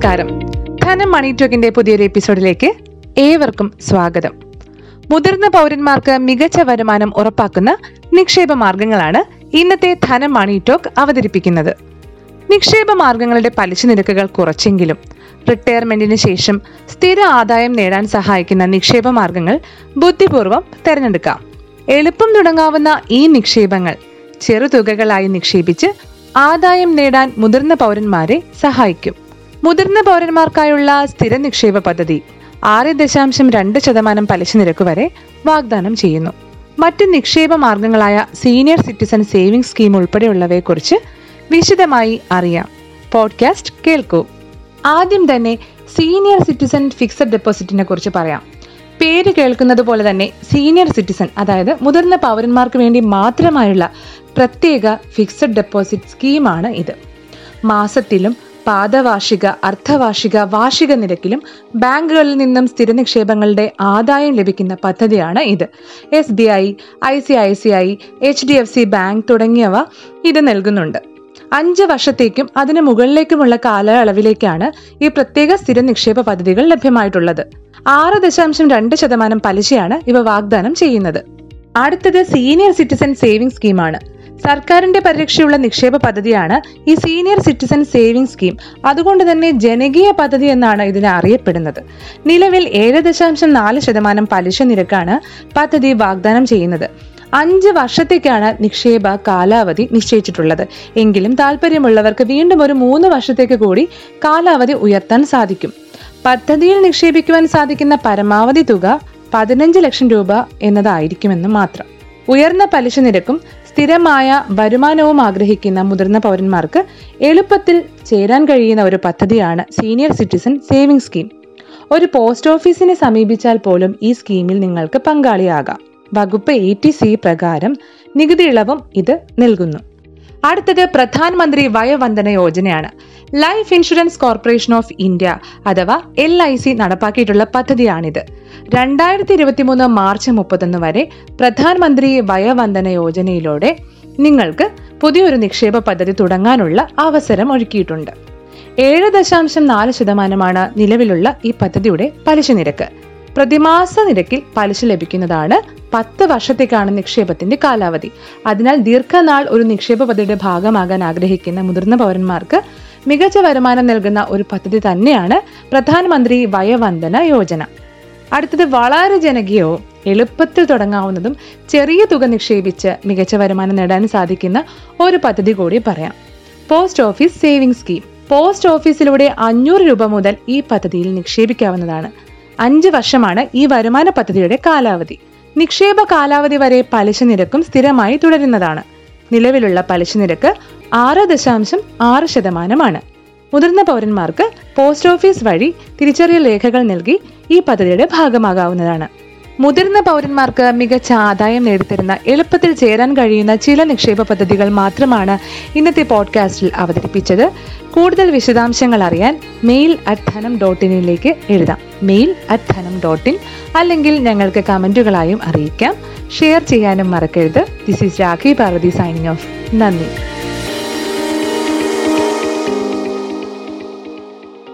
നമസ്കാരം. ധനം മണി ടോക്കിന്റെ പുതിയൊരു എപ്പിസോഡിലേക്ക് ഏവർക്കും സ്വാഗതം. മുതിർന്ന പൗരന്മാർക്ക് മികച്ച വരുമാനം ഉറപ്പാക്കുന്ന നിക്ഷേപ മാർഗങ്ങളാണ് ഇന്നത്തെ ധനം മണി ടോക്ക് അവതരിപ്പിക്കുന്നത്. നിക്ഷേപ മാർഗങ്ങളുടെ പലിശ നിരക്കുകൾ കുറച്ചെങ്കിലും റിട്ടയർമെന്റിന് ശേഷം സ്ഥിര ആദായം നേടാൻ സഹായിക്കുന്ന നിക്ഷേപ മാർഗങ്ങൾ ബുദ്ധിപൂർവം തിരഞ്ഞെടുക്കാം. എളുപ്പം തുടങ്ങാവുന്ന ഈ നിക്ഷേപങ്ങൾ ചെറുതുകകളായി നിക്ഷേപിച്ച് ആദായം നേടാൻ മുതിർന്ന പൗരന്മാരെ സഹായിക്കും. മുതിർന്ന പൗരന്മാർക്കായുള്ള സ്ഥിര നിക്ഷേപ പദ്ധതി ആറ് ദശാംശം രണ്ട് ശതമാനം പലിശ നിരക്ക് വരെ വാഗ്ദാനം ചെയ്യുന്നു. മറ്റ് നിക്ഷേപ മാർഗങ്ങളായ സീനിയർ സിറ്റിസൺ സേവിംഗ് സ്കീം ഉൾപ്പെടെയുള്ളവയെക്കുറിച്ച് വിശദമായി അറിയാം. പോഡ്കാസ്റ്റ് കേൾക്കൂ. ആദ്യം തന്നെ സീനിയർ സിറ്റിസൺ ഫിക്സഡ് ഡെപ്പോസിറ്റിനെ കുറിച്ച് പറയാം. പേര് കേൾക്കുന്നത് പോലെ തന്നെ സീനിയർ സിറ്റിസൺ അതായത് മുതിർന്ന പൗരന്മാർക്ക് വേണ്ടി മാത്രമായുള്ള പ്രത്യേക ഫിക്സഡ് ഡെപ്പോസിറ്റ് സ്കീമാണ് ഇത്. മാസത്തിലും പാദവാർഷിക അർദ്ധവാർഷിക വാർഷിക നിരക്കിലും ബാങ്കുകളിൽ നിന്നും സ്ഥിര നിക്ഷേപങ്ങളുടെ ആദായം ലഭിക്കുന്ന പദ്ധതിയാണ് ഇത്. S B I I C I C I H D F C bank തുടങ്ങിയവ ഇത് നൽകുന്നുണ്ട്. അഞ്ച് വർഷത്തേക്കും അതിന് മുകളിലേക്കുമുള്ള കാലയളവിലേക്കാണ് ഈ പ്രത്യേക സ്ഥിര നിക്ഷേപ പദ്ധതികൾ ലഭ്യമായിട്ടുള്ളത്. ആറ് ദശാംശം രണ്ട് ശതമാനം പലിശയാണ് ഇവ വാഗ്ദാനം ചെയ്യുന്നത്. അടുത്തത് സീനിയർ സിറ്റിസൺ സേവിംഗ് സ്കീമാണ്. സർക്കാരിന്റെ പരിരക്ഷയുള്ള നിക്ഷേപ പദ്ധതിയാണ് ഈ സീനിയർ സിറ്റിസൺ സേവിംഗ് സ്കീം. അതുകൊണ്ട് തന്നെ ജനകീയ പദ്ധതി എന്നാണ് ഇതിനെ അറിയപ്പെടുന്നത്. നിലവിൽ ഏഴ് ദശാംശം നാല് ശതമാനം പലിശ നിരക്കാണ് പദ്ധതി വാഗ്ദാനം ചെയ്യുന്നത്. അഞ്ച് വർഷത്തേക്കാണ് നിക്ഷേപ കാലാവധി നിശ്ചയിച്ചിട്ടുള്ളത്. എങ്കിലും താല്പര്യമുള്ളവർക്ക് വീണ്ടും ഒരു മൂന്ന് വർഷത്തേക്ക് കൂടി കാലാവധി ഉയർത്താൻ സാധിക്കും. പദ്ധതിയിൽ നിക്ഷേപിക്കുവാൻ സാധിക്കുന്ന പരമാവധി തുക പതിനഞ്ച് ലക്ഷം രൂപ എന്നതായിരിക്കുമെന്ന് മാത്രം. ഉയർന്ന പലിശ നിരക്കും സ്ഥിരമായ വരുമാനവും ആഗ്രഹിക്കുന്ന മുതിർന്ന പൗരന്മാർക്ക് എളുപ്പത്തിൽ ചേരാൻ കഴിയുന്ന ഒരു പദ്ധതിയാണ് സീനിയർ സിറ്റിസൺ സേവിംഗ് സ്കീം. ഒരു പോസ്റ്റ് ഓഫീസിനെ സമീപിച്ചാൽ പോലും ഈ സ്കീമിൽ നിങ്ങൾക്ക് പങ്കാളിയാകാം. വകുപ്പ് എ പ്രകാരം നികുതി ഇളവും ഇത് നൽകുന്നു. അടുത്തത് പ്രധാനമന്ത്രി വയോവന്ദന യോജനയാണ്. Life insurance corporation of India അഥവാ എൽ ഐ സി നടപ്പാക്കിയിട്ടുള്ള പദ്ധതിയാണിത്. രണ്ടായിരത്തി ഇരുപത്തി മൂന്ന് മാർച്ച് മുപ്പത്തൊന്ന് വരെ പ്രധാനമന്ത്രി വയോവന്ദന യോജനയിലൂടെ നിങ്ങൾക്ക് പുതിയൊരു നിക്ഷേപ പദ്ധതി തുടങ്ങാനുള്ള അവസരം ഒരുക്കിയിട്ടുണ്ട്. ഏഴ് ദശാംശം നാല് ശതമാനമാണ് നിലവിലുള്ള ഈ പദ്ധതിയുടെ പലിശ നിരക്ക്. പ്രതിമാസ നിരക്കിൽ പലിശ ലഭിക്കുന്നതാണ് പത്ത് വർഷത്തേക്കാണ് നിക്ഷേപത്തിന്റെ കാലാവധി. അതിനാൽ ദീർഘനാൾ ഒരു നിക്ഷേപ പദ്ധതിയുടെ ഭാഗമാകാൻ ആഗ്രഹിക്കുന്ന മുതിർന്ന പൗരന്മാർക്ക് മികച്ച വരുമാനം നൽകുന്ന ഒരു പദ്ധതി തന്നെയാണ് പ്രധാനമന്ത്രി വയവന്ദന യോജന. അടുത്തത് വളരെ ജനകീയവും എളുപ്പത്തിൽ തുടങ്ങാവുന്നതും ചെറിയ തുക നിക്ഷേപിച്ച് മികച്ച വരുമാനം നേടാൻ സാധിക്കുന്ന ഒരു പദ്ധതി കൂടി പറയാം. Post office saving scheme. Post ഓഫീസിലൂടെ അഞ്ഞൂറ് രൂപ മുതൽ ഈ പദ്ധതിയിൽ നിക്ഷേപിക്കാവുന്നതാണ്. അഞ്ച് വർഷമാണ് ഈ വരുമാന പദ്ധതിയുടെ കാലാവധി. നിക്ഷേപ കാലാവധി വരെ പലിശ നിരക്കും സ്ഥിരമായി തുടരുന്നതാണ്. നിലവിലുള്ള പലിശ നിരക്ക് ആറ് ദശാംശം ആറ് ശതമാനമാണ്. മുതിർന്ന പൗരന്മാർക്ക് പോസ്റ്റ് ഓഫീസ് വഴി തിരിച്ചറിയൽ രേഖകൾ നൽകി ഈ പദ്ധതിയുടെ ഭാഗമാകാവുന്നതാണ്. മുതിർന്ന പൗരന്മാർക്ക് മികച്ച ആദായം നേടിത്തരുന്ന എളുപ്പത്തിൽ ചേരാൻ കഴിയുന്ന ചില നിക്ഷേപ പദ്ധതികൾ മാത്രമാണ് ഇന്നത്തെ പോഡ്കാസ്റ്റിൽ അവതരിപ്പിച്ചത്. കൂടുതൽ വിശദാംശങ്ങൾ അറിയാൻ മെയിൽ അറ്റ് ധനം ഡോട്ട് ഇനിലേക്ക് എഴുതാം. Mail at Dhanam dot in അല്ലെങ്കിൽ ഞങ്ങൾക്ക് കമന്റുകളായും അറിയിക്കാം. ഷെയർ ചെയ്യാനും മറക്കരുത്. This is Rakhi Parvathy signing off നന്ദി.